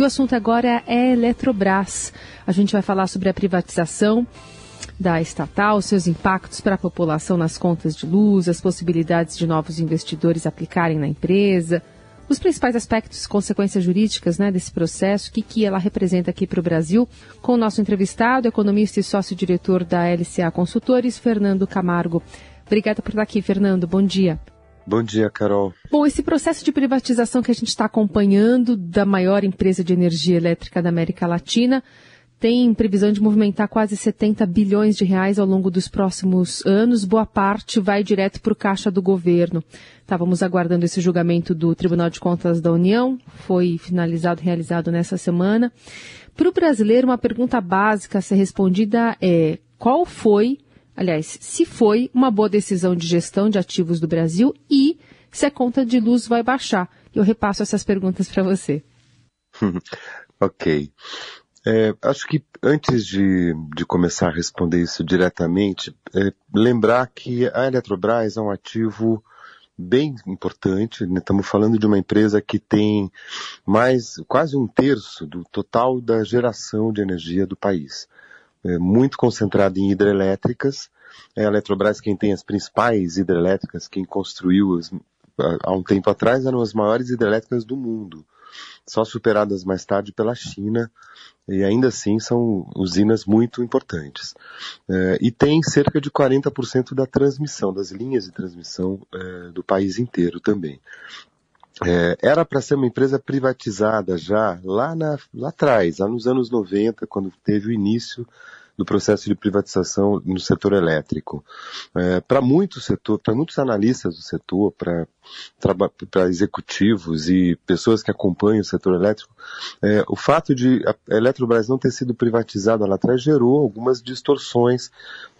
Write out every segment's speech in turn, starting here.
E o assunto agora é Eletrobras. A gente vai falar sobre a privatização da estatal, seus impactos para a população nas contas de luz, as possibilidades de novos investidores aplicarem na empresa, os principais aspectos, consequências jurídicas né, desse processo, o que, que ela representa aqui para o Brasil, com o nosso entrevistado, economista e sócio-diretor da LCA Consultores, Fernando Camargo. Obrigada por estar aqui, Fernando. Bom dia. Bom dia, Carol. Bom, esse processo de privatização que a gente está acompanhando da maior empresa de energia elétrica da América Latina tem previsão de movimentar quase 70 bilhões de reais ao longo dos próximos anos. Boa parte vai direto para o caixa do governo. Estávamos aguardando esse julgamento do Tribunal de Contas da União, foi finalizado, realizado nessa semana. Para o brasileiro, uma pergunta básica a ser respondida é qual foi, aliás, se foi uma boa decisão de gestão de ativos do Brasil e se a conta de luz vai baixar. Eu repasso essas perguntas para você. ok. É, acho que antes de, de, começar a responder isso diretamente, é, lembrar que a Eletrobras é um ativo bem importante. Né? Estamos falando de uma empresa que tem mais quase um terço do total da geração de energia do país. É muito concentrada em hidrelétricas. É a Eletrobras quem tem as principais hidrelétricas, quem construiu as, há um tempo atrás eram as maiores hidrelétricas do mundo só superadas mais tarde pela China, e ainda assim são usinas muito importantes. É, e tem cerca de 40% da transmissão, das linhas de transmissão é, do país inteiro também. É, era para ser uma empresa privatizada já lá, na, lá atrás, lá nos anos 90, quando teve o início do processo de privatização no setor elétrico. É, para muitos setor, para muitos analistas do setor, para executivos e pessoas que acompanham o setor elétrico, é, o fato de a Eletrobras não ter sido privatizada lá atrás gerou algumas distorções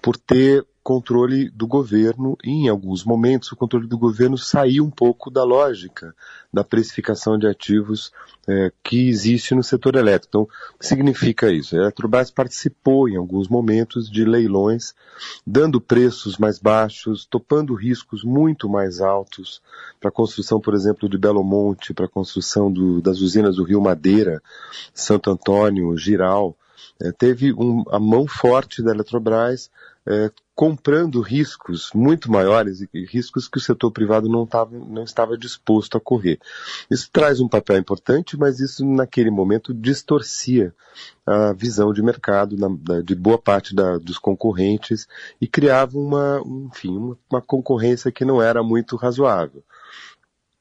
por ter controle do governo e em alguns momentos o controle do governo saiu um pouco da lógica da precificação de ativos é, que existe no setor elétrico. Então, o que significa isso? A Eletrobras participou em alguns momentos de leilões, dando preços mais baixos, topando riscos muito mais altos para a construção, por exemplo, de Belo Monte, para a construção do, das usinas do Rio Madeira, Santo Antônio, Giral. É, teve um, a mão forte da Eletrobras é, comprando riscos muito maiores e riscos que o setor privado não, tava, não estava disposto a correr. Isso traz um papel importante, mas isso naquele momento distorcia a visão de mercado na, de boa parte da, dos concorrentes e criava uma, enfim, uma, uma concorrência que não era muito razoável.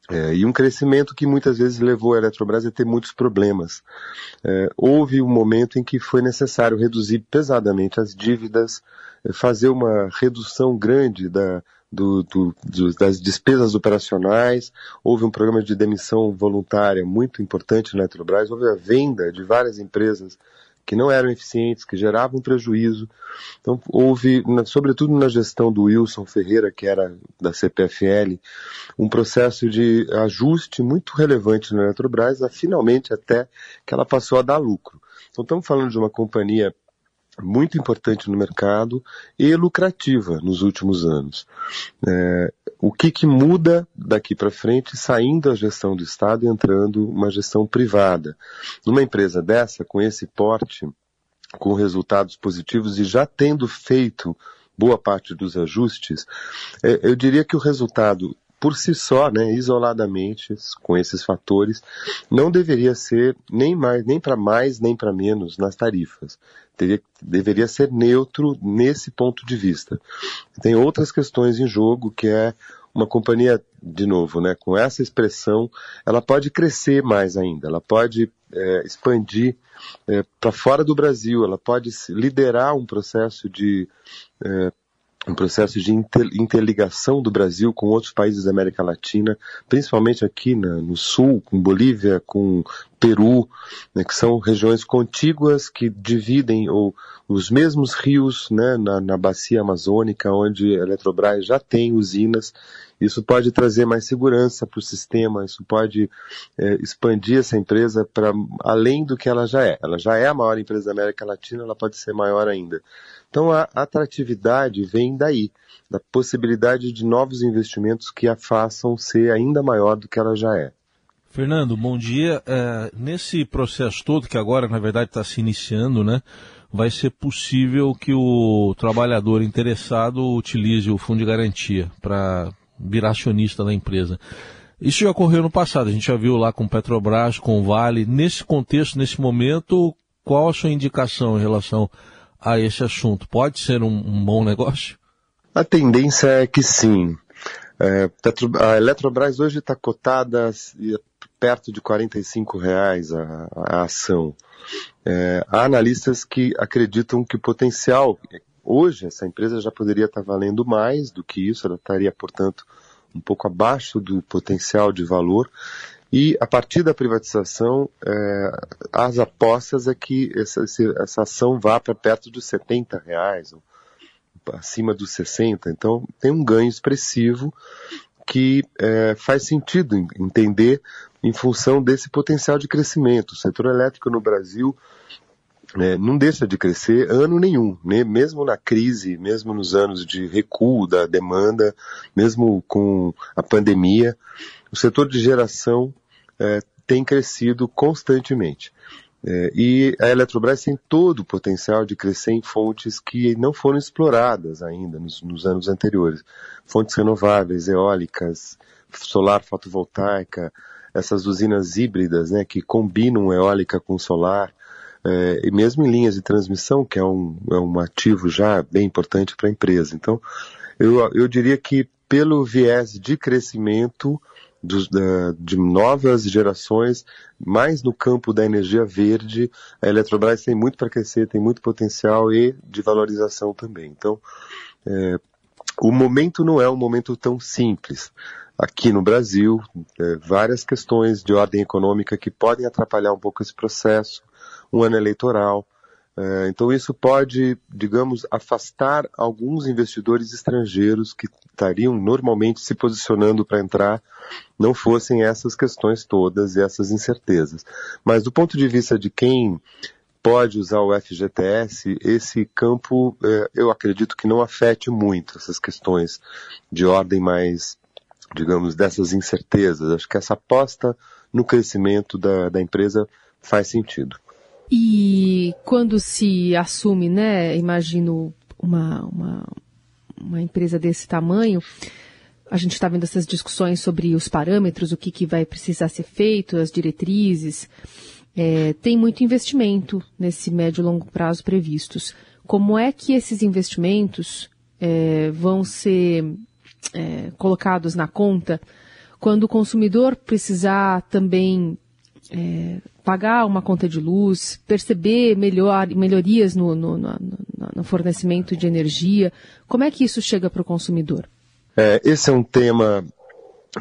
É, e um crescimento que muitas vezes levou a Eletrobras a ter muitos problemas. É, houve um momento em que foi necessário reduzir pesadamente as dívidas, é, fazer uma redução grande da, do, do, do, das despesas operacionais, houve um programa de demissão voluntária muito importante na Eletrobras, houve a venda de várias empresas que não eram eficientes, que geravam prejuízo. Então, houve, sobretudo na gestão do Wilson Ferreira, que era da CPFL, um processo de ajuste muito relevante na Eletrobras, finalmente até que ela passou a dar lucro. Então, estamos falando de uma companhia muito importante no mercado e lucrativa nos últimos anos. É, o que, que muda daqui para frente, saindo a gestão do Estado e entrando uma gestão privada? Numa empresa dessa, com esse porte, com resultados positivos e já tendo feito boa parte dos ajustes, é, eu diria que o resultado por si só, né, isoladamente, com esses fatores, não deveria ser nem mais, nem para mais, nem para menos nas tarifas. Teria, deveria ser neutro nesse ponto de vista. Tem outras questões em jogo, que é uma companhia, de novo, né, com essa expressão, ela pode crescer mais ainda, ela pode é, expandir é, para fora do Brasil, ela pode liderar um processo de é, um processo de interligação do Brasil com outros países da América Latina, principalmente aqui na, no sul, com Bolívia, com Peru, né, que são regiões contíguas que dividem ou, os mesmos rios né, na, na bacia amazônica, onde a Eletrobras já tem usinas. Isso pode trazer mais segurança para o sistema, isso pode é, expandir essa empresa para além do que ela já é. Ela já é a maior empresa da América Latina, ela pode ser maior ainda. Então a atratividade vem daí, da possibilidade de novos investimentos que a façam ser ainda maior do que ela já é. Fernando, bom dia. É, nesse processo todo, que agora na verdade está se iniciando, né, vai ser possível que o trabalhador interessado utilize o fundo de garantia para virar acionista da empresa. Isso já ocorreu no passado, a gente já viu lá com Petrobras, com Vale. Nesse contexto, nesse momento, qual a sua indicação em relação a esse assunto? Pode ser um, um bom negócio? A tendência é que sim. É, a Eletrobras hoje está cotada perto de R$ reais a, a ação. É, há analistas que acreditam que o potencial, hoje essa empresa já poderia estar valendo mais do que isso, ela estaria, portanto, um pouco abaixo do potencial de valor. E a partir da privatização, é, as apostas é que essa, essa ação vá para perto dos 70 reais, acima dos 60. Então tem um ganho expressivo que é, faz sentido entender em função desse potencial de crescimento. O setor elétrico no Brasil é, não deixa de crescer ano nenhum, né? mesmo na crise, mesmo nos anos de recuo da demanda, mesmo com a pandemia, o setor de geração é, tem crescido constantemente. É, e a Eletrobras tem todo o potencial de crescer em fontes que não foram exploradas ainda nos, nos anos anteriores. Fontes renováveis, eólicas, solar fotovoltaica, essas usinas híbridas né, que combinam eólica com solar, é, e mesmo em linhas de transmissão, que é um, é um ativo já bem importante para a empresa. Então, eu, eu diria que pelo viés de crescimento, da, de novas gerações, mais no campo da energia verde, a Eletrobras tem muito para crescer, tem muito potencial e de valorização também. Então, é, o momento não é um momento tão simples. Aqui no Brasil, é, várias questões de ordem econômica que podem atrapalhar um pouco esse processo, um ano eleitoral, então isso pode, digamos, afastar alguns investidores estrangeiros que estariam normalmente se posicionando para entrar, não fossem essas questões todas e essas incertezas. Mas do ponto de vista de quem pode usar o FGTS, esse campo é, eu acredito que não afete muito essas questões de ordem mais, digamos, dessas incertezas. Acho que essa aposta no crescimento da, da empresa faz sentido. E quando se assume, né, imagino uma, uma, uma empresa desse tamanho, a gente está vendo essas discussões sobre os parâmetros, o que, que vai precisar ser feito, as diretrizes. É, tem muito investimento nesse médio e longo prazo previstos. Como é que esses investimentos é, vão ser é, colocados na conta quando o consumidor precisar também é, pagar uma conta de luz, perceber melhor, melhorias no, no, no, no fornecimento de energia. Como é que isso chega para o consumidor? É, esse é um tema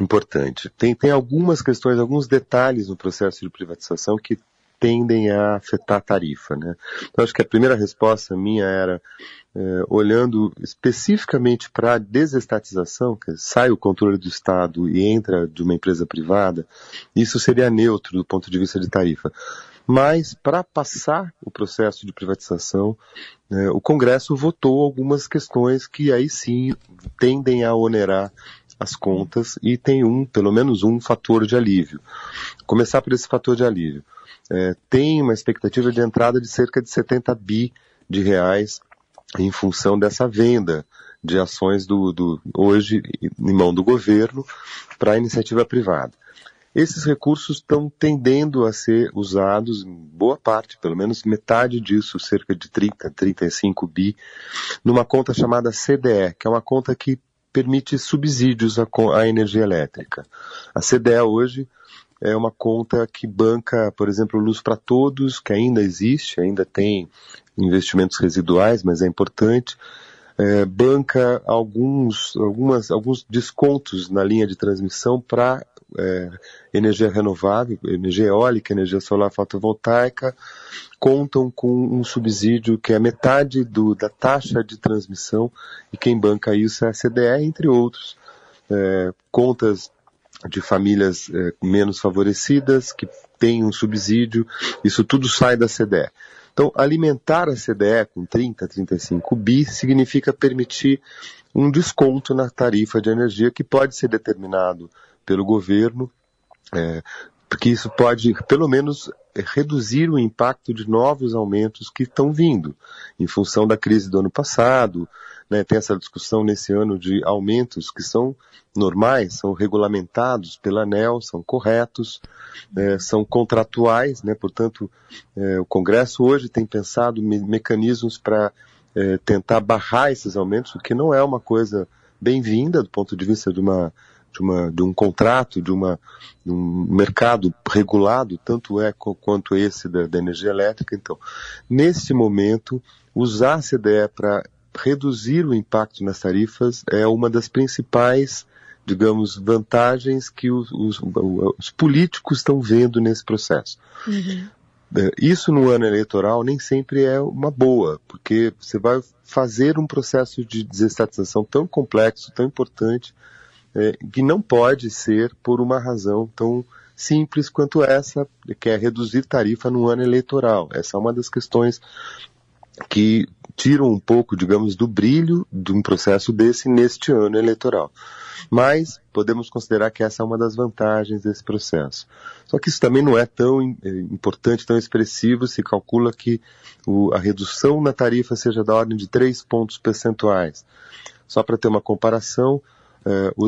importante. Tem, tem algumas questões, alguns detalhes no processo de privatização que tendem a afetar a tarifa. Né? Então, acho que a primeira resposta minha era, é, olhando especificamente para a desestatização, que sai o controle do Estado e entra de uma empresa privada, isso seria neutro do ponto de vista de tarifa. Mas, para passar o processo de privatização, é, o Congresso votou algumas questões que aí sim tendem a onerar as contas e tem um, pelo menos um, fator de alívio. Começar por esse fator de alívio é, tem uma expectativa de entrada de cerca de 70 bi de reais em função dessa venda de ações do, do hoje em mão do governo para a iniciativa privada. Esses recursos estão tendendo a ser usados, em boa parte, pelo menos metade disso, cerca de 30, 35 bi, numa conta chamada CDE, que é uma conta que permite subsídios à, à energia elétrica. A CDE hoje é uma conta que banca, por exemplo, Luz para Todos, que ainda existe, ainda tem investimentos residuais, mas é importante. É, banca alguns, algumas, alguns descontos na linha de transmissão para é, energia renovável, energia eólica, energia solar fotovoltaica, contam com um subsídio que é metade do, da taxa de transmissão e quem banca isso é a CDE, entre outros. É, contas de famílias é, menos favorecidas, que têm um subsídio, isso tudo sai da CDE. Então, alimentar a CDE com 30, 35 bi significa permitir um desconto na tarifa de energia que pode ser determinado pelo governo, é, porque isso pode, pelo menos, reduzir o impacto de novos aumentos que estão vindo, em função da crise do ano passado, né, tem essa discussão nesse ano de aumentos que são normais, são regulamentados pela ANEL, são corretos, é, são contratuais, né, portanto, é, o Congresso hoje tem pensado me mecanismos para é, tentar barrar esses aumentos, o que não é uma coisa bem-vinda do ponto de vista de uma de, uma, de um contrato, de, uma, de um mercado regulado, tanto é quanto esse da, da energia elétrica. Então, nesse momento, usar a CDE para reduzir o impacto nas tarifas é uma das principais, digamos, vantagens que os, os, os políticos estão vendo nesse processo. Uhum. É, isso no ano eleitoral nem sempre é uma boa, porque você vai fazer um processo de desestatização tão complexo, tão importante, é, que não pode ser por uma razão tão simples quanto essa, que é reduzir tarifa no ano eleitoral. Essa é uma das questões que tiram um pouco, digamos, do brilho de um processo desse neste ano eleitoral. Mas podemos considerar que essa é uma das vantagens desse processo. Só que isso também não é tão eh, importante, tão expressivo, se calcula que o, a redução na tarifa seja da ordem de 3 pontos percentuais. Só para ter uma comparação,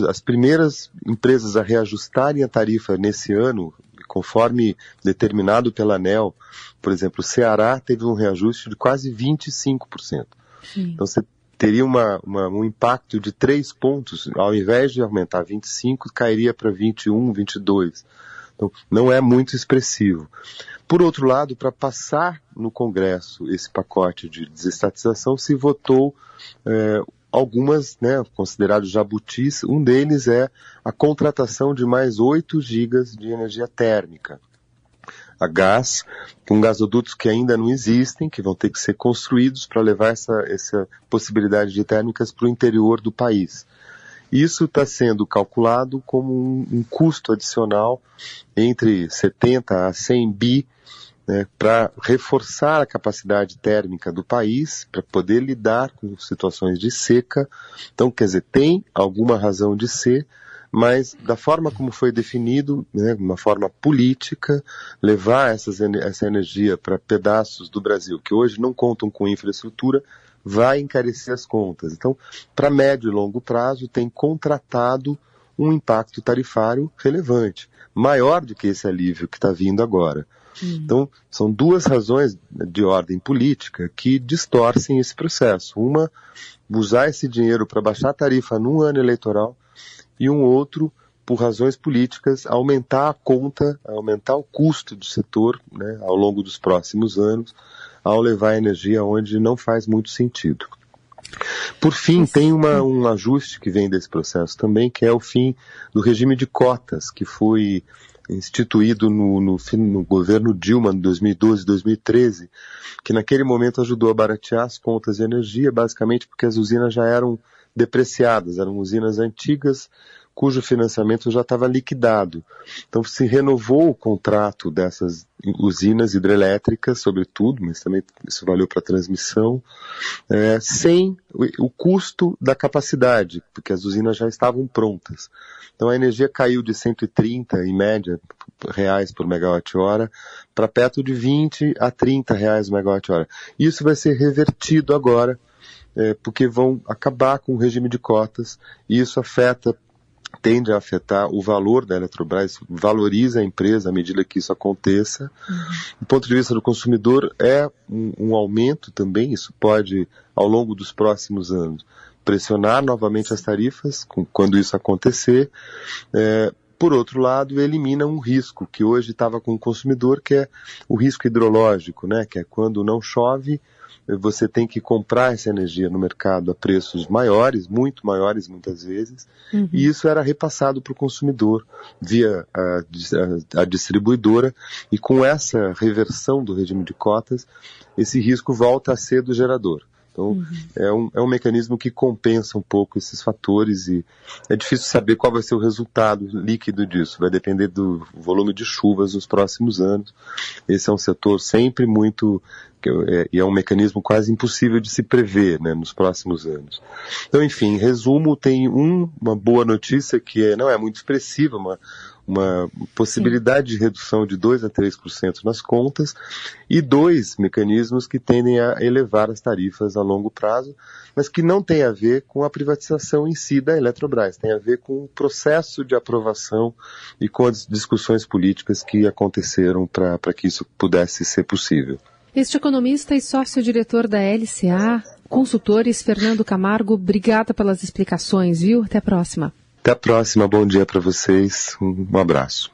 as primeiras empresas a reajustarem a tarifa nesse ano, conforme determinado pela ANEL, por exemplo, o Ceará teve um reajuste de quase 25%. Sim. Então você teria uma, uma, um impacto de 3 pontos, ao invés de aumentar 25, cairia para 21, 22. Então não é muito expressivo. Por outro lado, para passar no Congresso esse pacote de desestatização, se votou é, algumas, né, considerados jabutis, um deles é a contratação de mais 8 gigas de energia térmica. A gás, com gasodutos que ainda não existem, que vão ter que ser construídos para levar essa, essa possibilidade de térmicas para o interior do país. Isso está sendo calculado como um, um, custo adicional entre 70 a 100 bi né, para reforçar a capacidade térmica do país, para poder lidar com situações de seca. Então, quer dizer, tem alguma razão de ser, mas da forma como foi definido, né, uma forma política, levar essas, essa energia para pedaços do Brasil que hoje não contam com infraestrutura, vai encarecer as contas. Então, para médio e longo prazo, tem contratado um impacto tarifário relevante, maior do que esse alívio que está vindo agora. Hum. Então, são duas razões de ordem política que distorcem esse processo. Uma, usar esse dinheiro para baixar a tarifa num ano eleitoral, e um outro, por razões políticas, aumentar a conta, aumentar o custo do setor né, ao longo dos próximos anos, ao levar a energia onde não faz muito sentido. Por fim, tem uma, um ajuste que vem desse processo também, que é o fim do regime de cotas, que foi instituído no, no, no governo Dilma, em 2012, 2013, que naquele momento ajudou a baratear as contas de energia, basicamente porque as usinas já eram depreciadas, eram usinas antigas cujo financiamento já estava liquidado. Então se renovou o contrato dessas usinas hidrelétricas, sobretudo, mas também isso valeu para transmissão, é, sem o, custo da capacidade, porque as usinas já estavam prontas. Então a energia caiu de 130 em média reais por megawatt-hora para perto de 20 a 30 reais megawatt-hora. Isso vai ser revertido agora, é, porque vão acabar com o regime de cotas e isso afeta tende a afetar o valor da Eletrobras, valoriza a empresa à medida que isso aconteça. Uhum. Do ponto de vista do consumidor, é um, um, aumento também, isso pode, ao longo dos próximos anos, pressionar novamente as tarifas com, quando isso acontecer. É, por outro lado, elimina um risco que hoje estava com o consumidor, que é o risco hidrológico, né? que é quando não chove, você tem que comprar essa energia no mercado a preços maiores, muito maiores muitas vezes, uhum. e isso era repassado para o consumidor via a, a, a, distribuidora, e com essa reversão do regime de cotas, esse risco volta a ser do gerador. Então, uhum. é, um, é um mecanismo que compensa um pouco esses fatores e é difícil saber qual vai ser o resultado líquido disso. Vai depender do volume de chuvas nos próximos anos. Esse é um setor sempre muito é, e é um mecanismo quase impossível de se prever né, nos próximos anos. Então, enfim, em resumo, tem um, uma boa notícia que é, não é muito expressiva, uma, uma possibilidade Sim. de redução de 2 a 3% nas contas e dois mecanismos que tendem a elevar as tarifas a longo prazo, mas que não tem a ver com a privatização em si da Eletrobras, tem a ver com o processo de aprovação e com as discussões políticas que aconteceram para que isso pudesse ser possível. Este economista e sócio-diretor da LCA, consultores Fernando Camargo, obrigada pelas explicações, viu? Até a próxima. Até a próxima, bom dia para vocês, um abraço.